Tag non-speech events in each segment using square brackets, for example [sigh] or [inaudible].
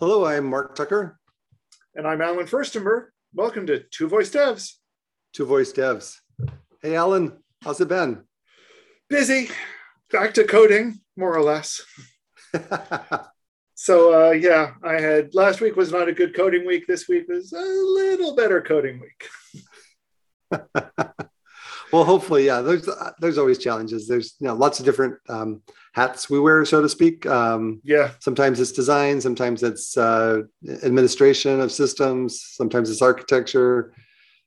Hello, I'm Mark Tucker. And I'm Allen Firstenberg. Welcome to Two Voice Devs. Two Voice Devs. Hey, Allen, how's it been? Busy. Back to coding, more or less. so, uh, yeah, I had last week was not a good coding week. This week was a little better coding week. [laughs] well, hopefully, yeah. There's there's always challenges. There's you know lots of different um, hats we wear, so to speak. Um, yeah. Sometimes it's design, sometimes it's uh, administration of systems, sometimes it's architecture.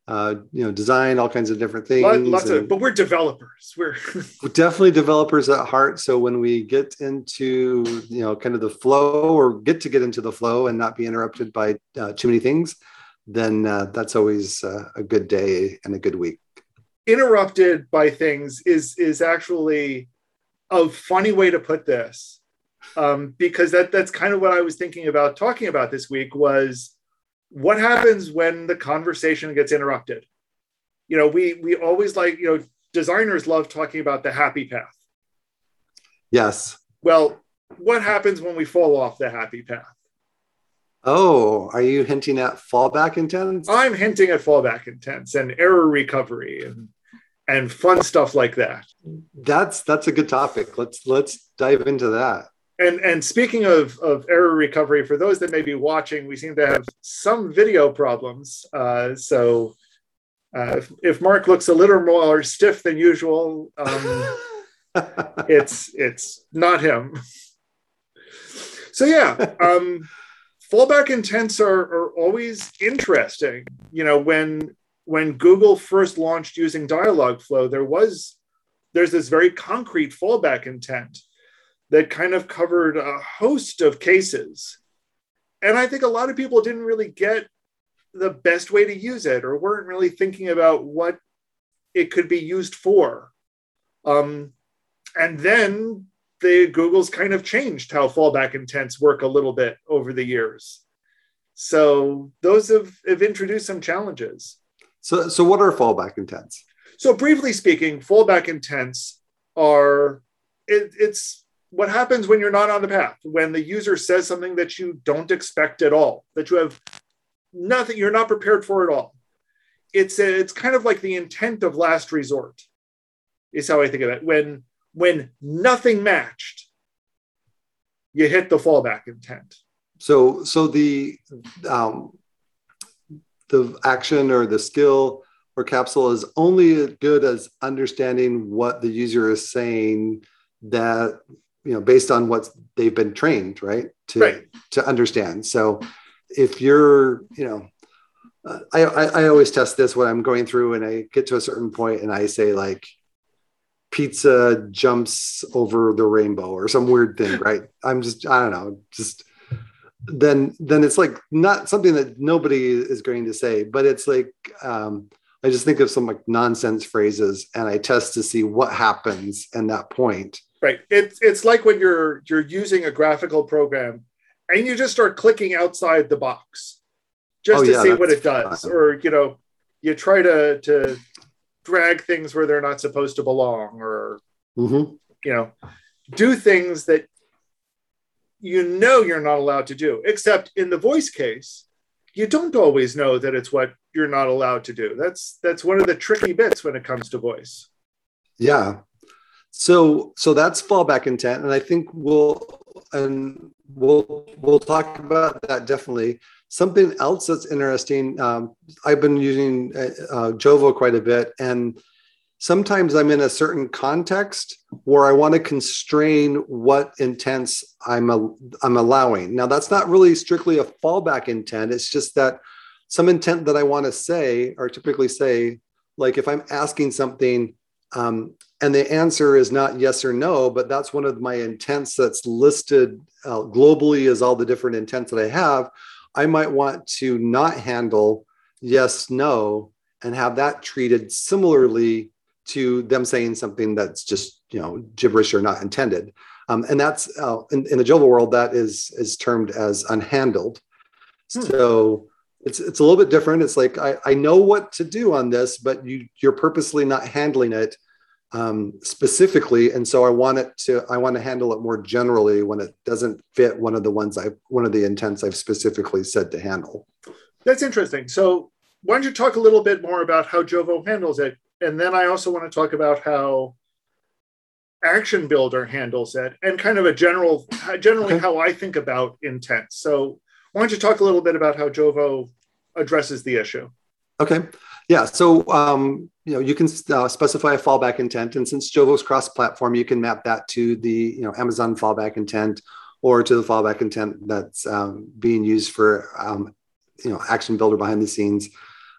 Uh, you know, design, all kinds of different things. Lots of, but we're developers. We're [laughs] we're definitely developers at heart. So when we get into you know kind of the flow, or get to get into the flow and not be interrupted by uh, too many things, then uh, that's always uh, a good day and a good week. Interrupted by things is is actually a funny way to put this um, because that that's kind of what I was thinking about talking about this week was what happens when the conversation gets interrupted. You know, we we always like you know designers love talking about the happy path. Yes. Well, what happens when we fall off the happy path? Oh, are you hinting at fallback intents? I'm hinting at fallback intents and error recovery and and fun stuff like that. That's that's a good topic. Let's let's dive into that. And and speaking of of error recovery, for those that may be watching, we seem to have some video problems. Uh, so uh, if, if, Mark looks a little more stiff than usual, um, [laughs] it's it's not him. So yeah, um, fallback intents are, are always interesting. You know when when Google first launched using Dialogflow, there was there's this very concrete fallback intent that kind of covered a host of cases. And I think a lot of people didn't really get the best way to use it or weren't really thinking about what it could be used for. Um, and then the Google's kind of changed how fallback intents work a little bit over the years. So those have, have introduced some challenges. So, so what are fallback intents? So, briefly speaking, fallback intents are it, it's what happens when you're not on the path, when the user says something that you don't expect at all, that you have nothing, you're not prepared for at all. It's a, it's kind of like the intent of last resort, is how I think of it. When when nothing matched, you hit the fallback intent. So so the um, the action or the skill or capsule is only as good as understanding what the user is saying that you know based on what they've been trained right to right. to understand so if you're you know uh, I, I, I always test this when i'm going through and i get to a certain point and i say like pizza jumps over the rainbow or some weird thing right i'm just i don't know just then then it's like not something that nobody is going to say but it's like um, i just think of some like nonsense phrases and i test to see what happens in that point right it's it's like when you're you're using a graphical program and you just start clicking outside the box just oh, to yeah, see what it does fun. or you know you try to to drag things where they're not supposed to belong or mm-hmm. you know do things that you know you're not allowed to do, except in the voice case, you don't always know that it's what you're not allowed to do. That's that's one of the tricky bits when it comes to voice. Yeah. So so that's fallback intent, and I think we'll and we'll we'll talk about that definitely. Something else that's interesting. Um, I've been using uh, uh Jovo quite a bit, and sometimes I'm in a certain context where I want to constrain what intents I'm a, I'm allowing. Now that's not really strictly a fallback intent. It's just that some intent that I want to say or typically say, like if I'm asking something um, and the answer is not yes or no, but that's one of my intents that's listed uh, globally as all the different intents that I have. I might want to not handle yes, no, and have that treated similarly to them saying something that's just you know gibberish or not intended um, and that's uh, in, in, the Jovo world that is is termed as unhandled hmm. so it's it's a little bit different it's like I, I know what to do on this but you you're purposely not handling it um, specifically, and so I want it to I want to handle it more generally when it doesn't fit one of the ones I one of the intents I've specifically said to handle. That's interesting. So why don't you talk a little bit more about how Jovo handles it, and then I also want to talk about how Action Builder handles it, and kind of a general generally okay. how I think about intent. So why don't you talk a little bit about how Jovo addresses the issue? Okay. Yeah. So, um, you know, you can uh, specify a fallback intent, and since Jovo's cross-platform, you can map that to the you know Amazon fallback intent or to the fallback intent that's um, being used for um, you know Action Builder behind the scenes.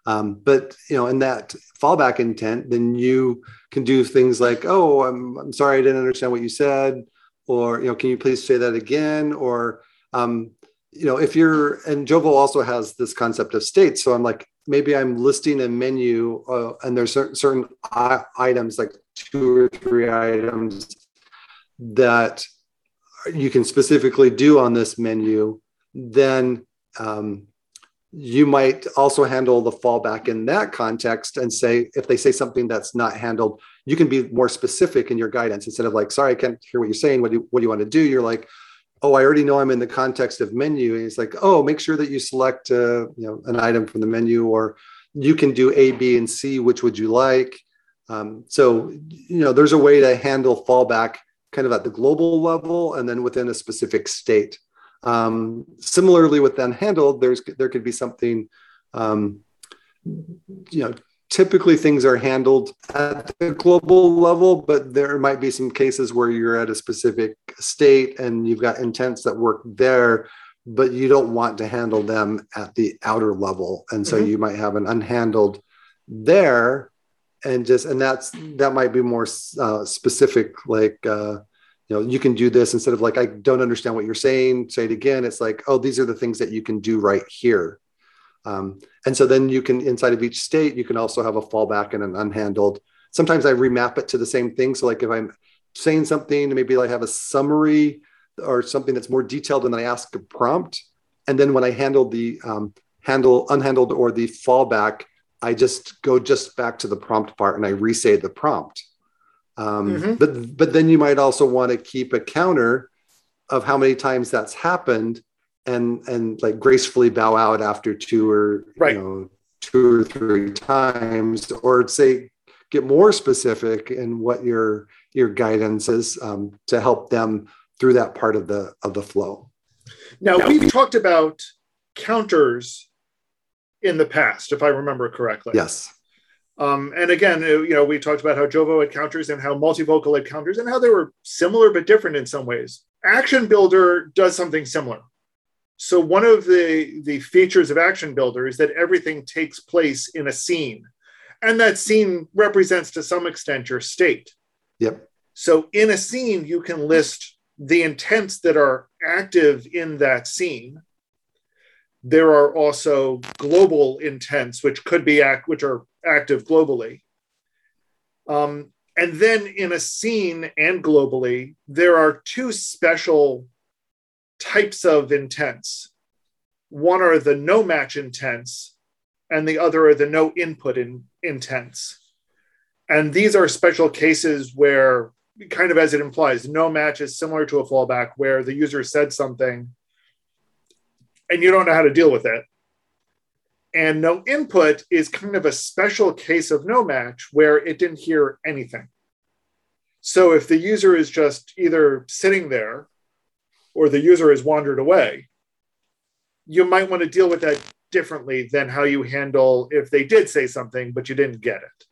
Um, but you know, in that fallback intent, then you can do things like, "Oh, I'm, I'm sorry, I didn't understand what you said," or you know, "Can you please say that again?" Or um, you know, if you're and Jovo also has this concept of states, so I'm like, maybe I'm listing a menu uh, and there's certain, certain items, like two or three items that you can specifically do on this menu, then um, you might also handle the fallback in that context and say, if they say something that's not handled, you can be more specific in your guidance instead of like, sorry, I can't hear what you're saying. What do you, what do you want to do? You're like, oh, I already know I'm in the context of menu. And he's like, oh, make sure that you select uh, you know an item from the menu, or you can do A, B, and C. Which would you like? Um, so you know, there's a way to handle fallback kind of at the global level and then within a specific state. Um, similarly, with unhandled, there's there could be something. Um, you know typically things are handled at the global level, but there might be some cases where you're at a specific state and you've got intents that work there, but you don't want to handle them at the outer level. And so mm-hmm. you might have an unhandled there and just, and that's, that might be more uh, specific, like, uh, you know, you can do this instead of like, I don't understand what you're saying, say it again. It's like, oh, these are the things that you can do right here. Um, and so then you can, inside of each state, you can also have a fallback and an unhandled. Sometimes I remap it to the same thing. So like if I'm saying something, maybe I have a summary or something that's more detailed and then I ask a prompt. And then when I handle the um, handle unhandled or the fallback, I just go just back to the prompt part and I resay the prompt. Um, mm-hmm. But but then you might also want to keep a counter of how many times that's happened and and like gracefully bow out after two or right. you know two or three times or say get more specific in what your your guidance is um, to help them through that part of the of the flow now we've talked about counters in the past if i remember correctly yes um, and again, you know, we talked about how Jovo had counters and how multivocal had counters and how they were similar but different in some ways. Action Builder does something similar. So one of the the features of Action Builder is that everything takes place in a scene, and that scene represents to some extent your state. Yep. So in a scene, you can list the intents that are active in that scene. There are also global intents, which could be act, which are active globally. Um, and then in a scene and globally, there are two special types of intents. One are the no match intents, and the other are the no input in, intents. And these are special cases where, kind of as it implies, no match is similar to a fallback where the user said something and you don't know how to deal with it. And no input is kind of a special case of no match where it didn't hear anything. So if the user is just either sitting there or the user has wandered away, you might want to deal with that differently than how you handle if they did say something but you didn't get it.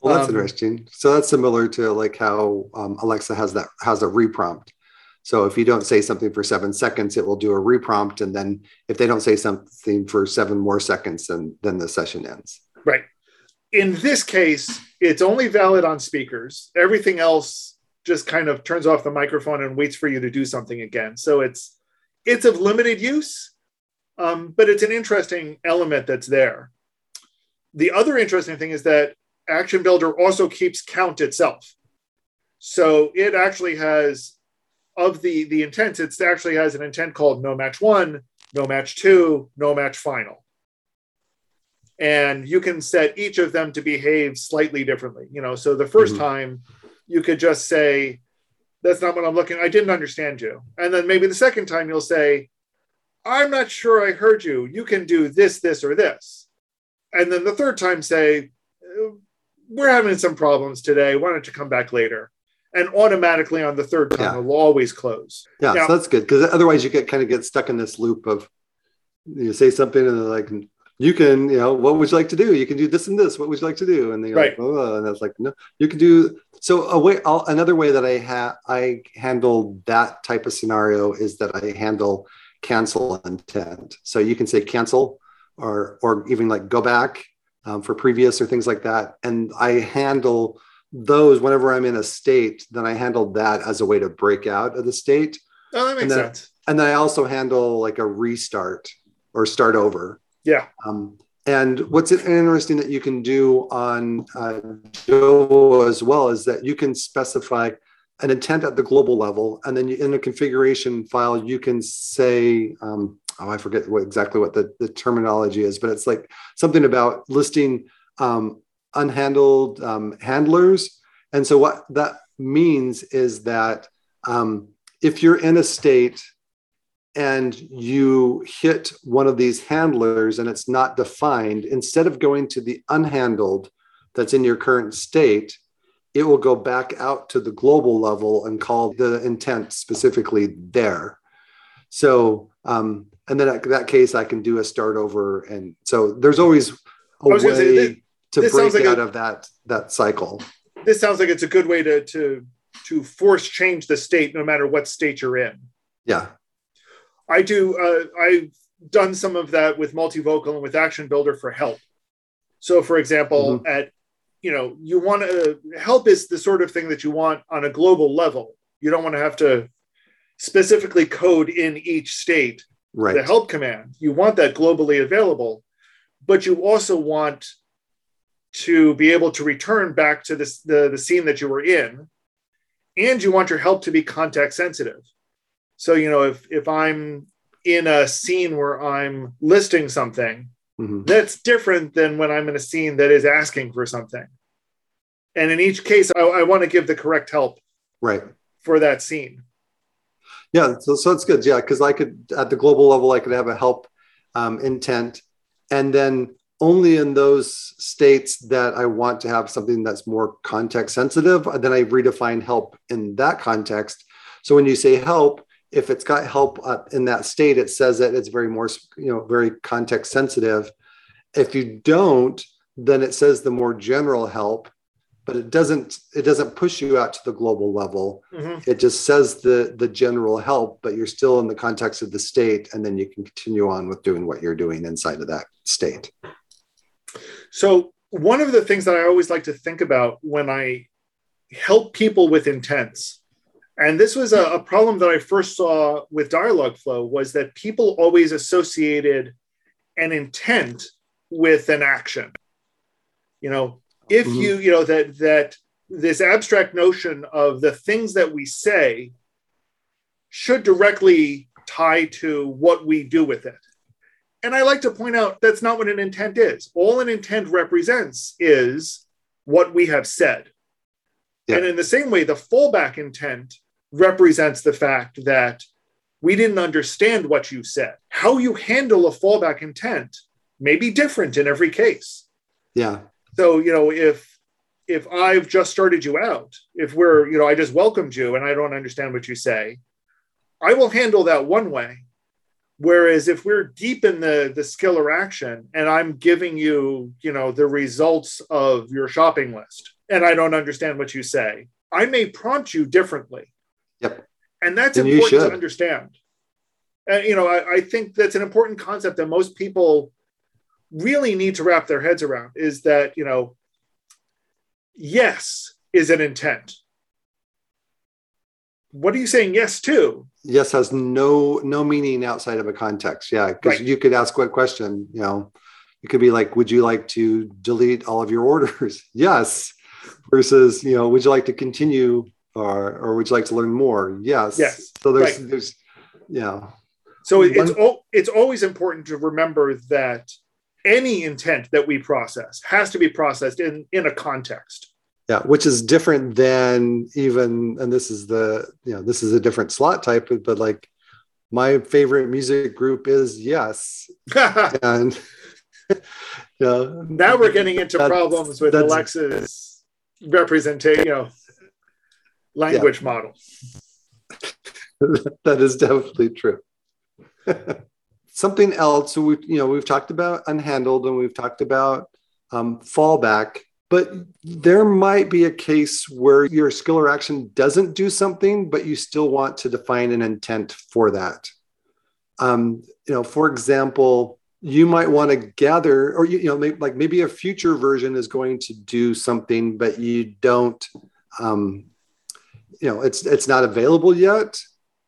Well, that's um, interesting. So that's similar to like how um, Alexa has that has a reprompt. So if you don't say something for seven seconds, it will do a reprompt, and then if they don't say something for seven more seconds, then then the session ends. Right. In this case, it's only valid on speakers. Everything else just kind of turns off the microphone and waits for you to do something again. So it's it's of limited use, um, but it's an interesting element that's there. The other interesting thing is that Action Builder also keeps count itself. So it actually has of the the intents, it actually has an intent called no match one, no match two, no match final. and you can set each of them to behave slightly differently. You know, so the 1st Mhm. time you could just say, "That's not what I'm looking. I didn't understand you," and then maybe the second time you'll say, "I'm not sure I heard you. You can do this, this, or this," and then the third time say, "Uh, "We're having some problems today. Why don't you come back later?" And automatically on the third time, Yeah. it will always close. Yeah, Now- so that's good because otherwise you get kind of get stuck in this loop of you say something and they're like you can you know what would you like to do? You can do this and this. What would you like to do? And they're Right. like, oh, and I was like, no, you can do. So a way, I'll, another way that I have I handle that type of scenario is that I handle cancel intent. So you can say cancel or or even like go back um, for previous or things like that, and I handle those whenever I'm in a state. Then I handle that as a way to break out of the state. Oh, that makes And then- sense. and then I also handle like a restart or start over. Yeah. Um, and what's interesting that you can do on uh, Jovo as well is that you can specify an intent at the global level, and then you, in a configuration file you can say, um, oh, I forget what exactly what the, the terminology is, but it's like something about listing um, unhandled um, handlers. And so what that means is that um, if you're in a state and you hit one of these handlers and it's not defined, instead of going to the unhandled that's in your current state, it will go back out to the global level and call the intent specifically there. So, um, and then in that case, I can do a start over. And so there's always a I was gonna say, way this- to this break like out a- of that that cycle. This sounds like it's a good way to to to force change the state, no matter what state you're in. Yeah. I do. Uh, I've done some of that with multivocal and with Action Builder for help. So, for example, Mm-hmm. at you know, you want to help is the sort of thing that you want on a global level. You don't want to have to specifically code in each state Right. the help command. You want that globally available, but you also want to be able to return back to this, the, the scene that you were in, and you want your help to be context sensitive. So, you know, if if I'm in a scene where I'm listing something, Mhm. that's different than when I'm in a scene that is asking for something. And in each case, I, I want to give the correct help Right. for that scene. Yeah, so so it's good. Yeah, because I could at the global level, I could have a help um, intent, and then only in those states that I want to have something that's more context sensitive, then I redefine help in that context. So when you say help, if it's got help uh, in that state, it says that it's very more you know very context sensitive. If you don't, then it says the more general help, but it doesn't it doesn't push you out to the global level Mhm. it just says the the general help but you're still in the context of the state and then you can continue on with doing what you're doing inside of that state So, one of the things that I always like to think about when I help people with intents, and this was a, a problem that I first saw with Dialogflow, was that people always associated an intent with an action. You know, if Mhm. you, you know, that that this abstract notion of the things that we say should directly tie to what we do with it. And I like to point out that's not what an intent is. All an intent represents is what we have said. Yeah. And in the same way, the fallback intent represents the fact that we didn't understand what you said. How you handle a fallback intent may be different in every case. yeah So, you know, if if I've just started you out, if we're, you know, I just welcomed you and I don't understand what you say, I will handle that one way. Whereas if we're deep in the the skill or action and I'm giving you, you know, the results of your shopping list and I don't understand what you say, I may prompt you differently. Yep. And that's And important to understand. And you know, I, I think that's an important concept that most people really need to wrap their heads around is that, you know, yes is an intent. What are you saying yes to? yes has no no meaning outside of a context yeah because Right. you could ask what question you know it could be like would you like to delete all of your orders [laughs] yes versus you know would you like to continue or or would you like to learn more yes Yes. so there's Right. there's yeah So it- it's One- al- it's always important to remember that any intent that we process has to be processed in in a context yeah which is different than even and this is the you know this is a different slot type but like my favorite music group is yes [laughs] and [laughs] you know, now we're getting into problems with alexa's representation you know language yeah. model [laughs] that is definitely true something else. We, you know, we've talked about unhandled and we've talked about um, fallback, but there might be a case where your skill or action doesn't do something, but you still want to define an intent for that. Um, you know, for example, you might want to gather, or you, you know, maybe, like maybe a future version is going to do something, but you don't. Um, you know, it's it's not available yet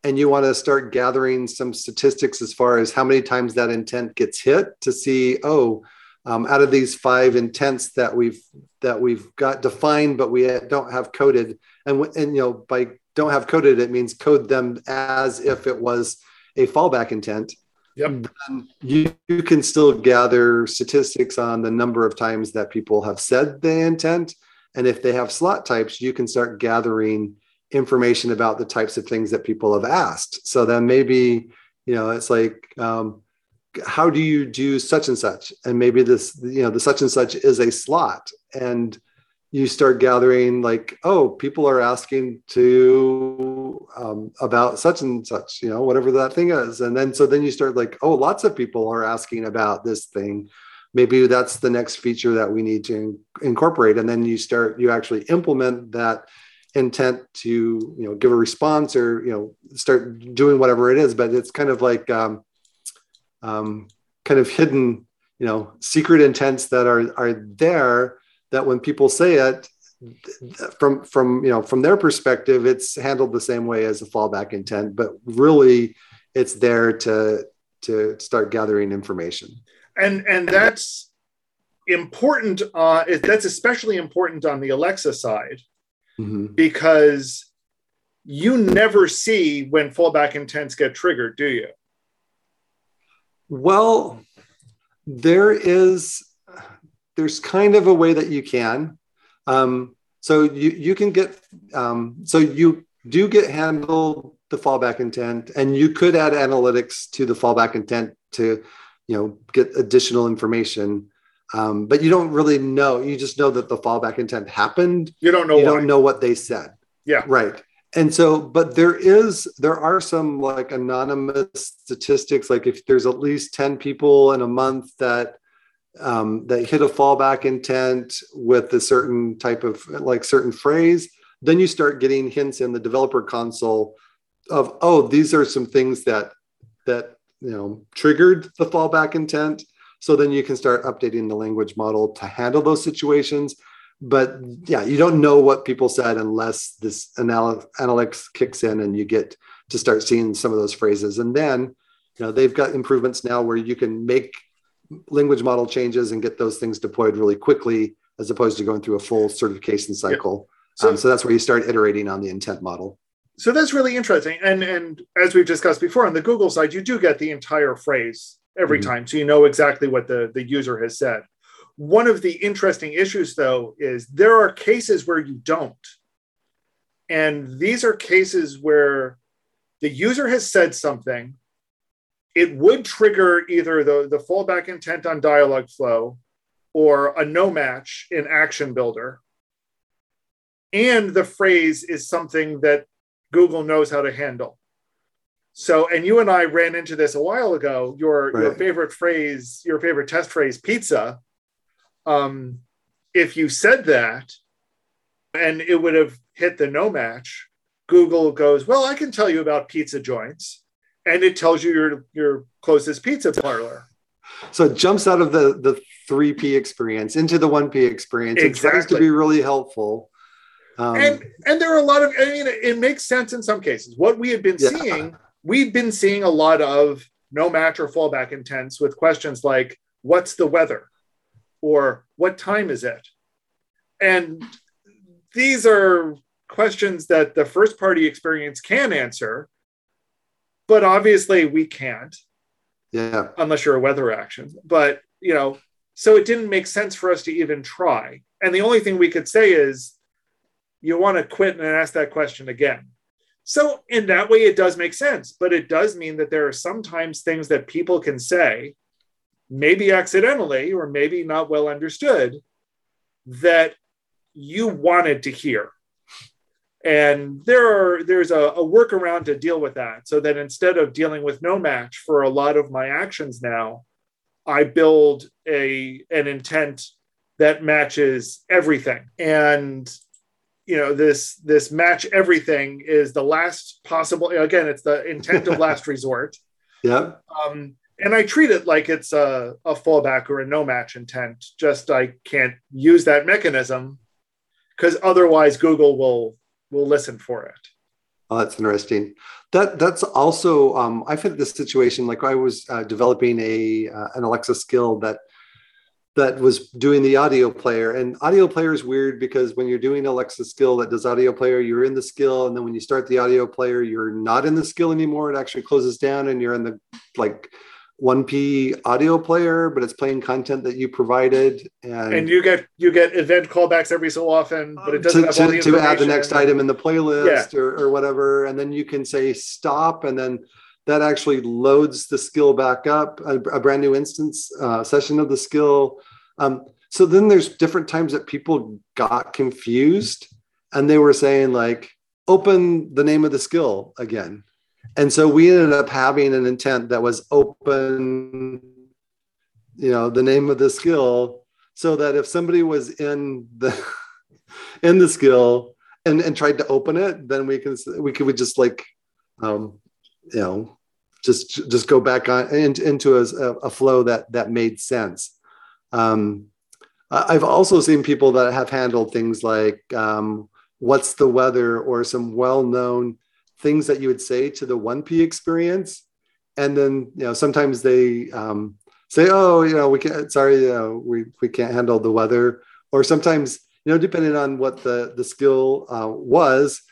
and you want to start gathering some statistics as far as how many times that intent gets hit to see oh um, out of these five intents that we've that we've got defined but we don't have coded. And and you know by don't have coded it means code them as if it was a fallback intent. Yep. You, you can still gather statistics on the number of times that people have said they intent. And if they have slot types you can start gathering information about the types of things that people have asked. So then maybe, you know, it's like, um, how do you do such and such? And maybe this, you know, the such and such is a slot. And you start gathering like, oh, people are asking to um, about such and such, you know, whatever that thing is. And then so then you start like, oh, lots of people are asking about this thing. Maybe that's the next feature that we need to incorporate. And then you start, you actually implement that intent to you know give a response or you know start doing whatever it is but it's kind of like um, um, kind of hidden you know secret intents that are are there that when people say it from from you know from their perspective it's handled the same way as a fallback intent but really it's there to to start gathering information and and that's important uh that's especially important on the alexa side mm-hmm. because you never see when fallback intents get triggered, do you? Well, there is there's kind of a way that you can. Um, so you you can get um, so you do get handled the fallback intent, and you could add analytics to the fallback intent to you know get additional information. Um, but you don't really know. You just know that the fallback intent happened. You don't know. You why. don't know what they said. Yeah. Right. And so, but there is, there are some like anonymous statistics. Like if there's at least 10 people in a month that, um, that hit a fallback intent with a certain type of like certain phrase, then you start getting hints in the developer console of, oh, these are some things that, that, you know, triggered the fallback intent so then you can start updating the language model to handle those situations. But yeah, you don't know what people said unless this anal- analytics kicks in and you get to start seeing some of those phrases. And then, you know, they've got improvements now where you can make language model changes and get those things deployed really quickly as opposed to going through a full certification cycle. So, um, so that's where you start iterating on the intent model. So that's really interesting. And and as we've discussed before on the Google side, you do get the entire phrase every mm-hmm. time. So you know exactly what the, the user has said. One of the interesting issues, though, is there are cases where you don't. And these are cases where the user has said something, it would trigger either the, the fallback intent on Dialogflow or a no match in Action Builder. And the phrase is something that Google knows how to handle. So, and you and I ran into this a while ago. Your right. your favorite phrase, your favorite test phrase, pizza. Um, if you said that, and it would have hit the no match, Google goes, "Well, I can tell you about pizza joints," and it tells you your your closest pizza parlor. So it jumps out of the the three P experience into the one P experience. Exactly. It tries to be really helpful. Um, and and there are a lot of I mean it makes sense in some cases. What we had been yeah. seeing we've been seeing a lot of no match or fallback intents with questions like, what's the weather? Or what time is it? And these are questions that the first party experience can answer, but obviously we can't. Yeah. Unless you're a weather action. But you know, so it didn't make sense for us to even try. And the only thing we could say is, you want to quit and ask that question again. So, in that way, it does make sense, but it does mean that there are sometimes things that people can say, maybe accidentally or maybe not well understood, that you wanted to hear. And there are there's a, a workaround to deal with that. So that instead of dealing with no match for a lot of my actions now, I build a an intent that matches everything. And you know this this match everything is the last possible again it's the intent of last [laughs] resort yeah um, and i treat it like it's a, a fallback or a no match intent just i can't use that mechanism because otherwise google will will listen for it oh that's interesting that that's also um, i've had this situation like i was uh, developing a uh, an alexa skill that that was doing the audio player. And audio player is weird because when you're doing Alexa skill that does audio player, you're in the skill. And then when you start the audio player, you're not in the skill anymore. It actually closes down and you're in the like 1P audio player, but it's playing content that you provided. And, and you get you get event callbacks every so often, but it doesn't to, have all the to, to add the next item in the playlist yeah. or, or whatever. And then you can say stop and then that actually loads the skill back up, a, a brand new instance uh, session of the skill. Um, so then there's different times that people got confused and they were saying like, open the name of the skill again. And so we ended up having an intent that was open, you know, the name of the skill so that if somebody was in the [laughs] in the skill and, and tried to open it, then we can we could we just like um, you know just just go back on in, into a, a, flow that that made sense. Um, i've also seen people that have handled things like um, what's the weather or some well-known things that you would say to the 1p experience and then you know sometimes they um, say oh you know we can't sorry you know, we, we can't handle the weather or sometimes you know depending on what the the skill uh, was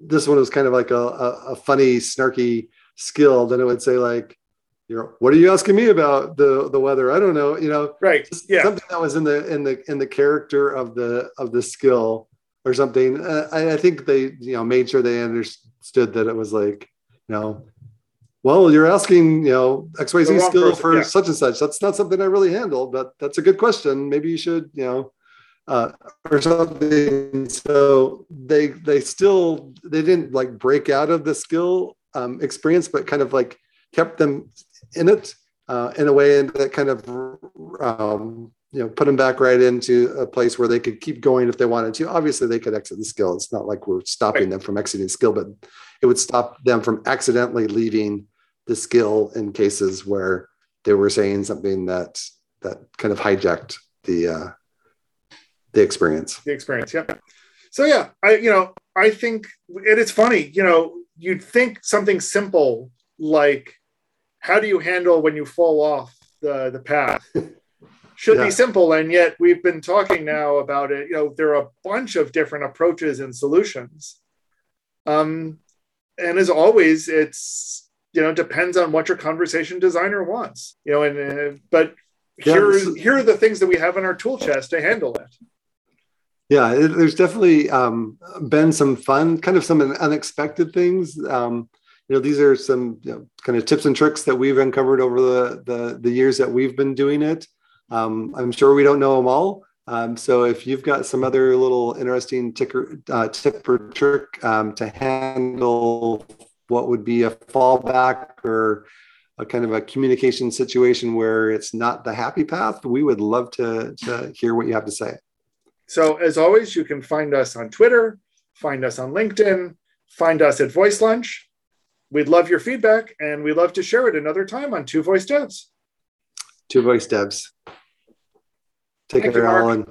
this one was kind of like a, a, a funny snarky skill, then it would say like, you know, what are you asking me about the the weather? I don't know. You know, right? Yeah, something that was in the in the in the character of the of the skill or something. Uh, I, I think they you know made sure they understood that it was like you know well, you're asking, you know, XYZ skill person, for yeah. such and such. That's not something I really handle, but that's a good question. Maybe you should, you know, uh, or something. So they they still they didn't like break out of the skill um, experience, but kind of like kept them in it uh, in a way and that kind of um, you know put them back right into a place where they could keep going if they wanted to. Obviously, they could exit the skill. It's not like we're stopping right. them from exiting skill, but it would stop them from accidentally leaving the skill in cases where they were saying something that that kind of hijacked the uh, the experience. The experience, yeah. So yeah, I you know I think it is funny. You know, you'd think something simple like how do you handle when you fall off the, the path [laughs] should yeah. be simple and yet we've been talking now about it. You know there are a bunch of different approaches and solutions. Um, and as always it's you know depends on what your conversation designer wants you know and uh, but yeah, here here are the things that we have in our tool chest to handle it. Yeah there's definitely um, been some fun kind of some unexpected things. Um, you know these are some you know, kind of tips and tricks that we've uncovered over the the, the years that we've been doing it um, i'm sure we don't know them all um, so if you've got some other little interesting ticker, uh, tip or trick um, to handle what would be a fallback or a kind of a communication situation where it's not the happy path, we would love to, to hear what you have to say. So, as always, you can find us on Twitter, find us on LinkedIn, find us at Voice Lunch. We'd love your feedback and we'd love to share it another time on Two Voice Devs. Two Voice Devs. Take Thank care, Allen.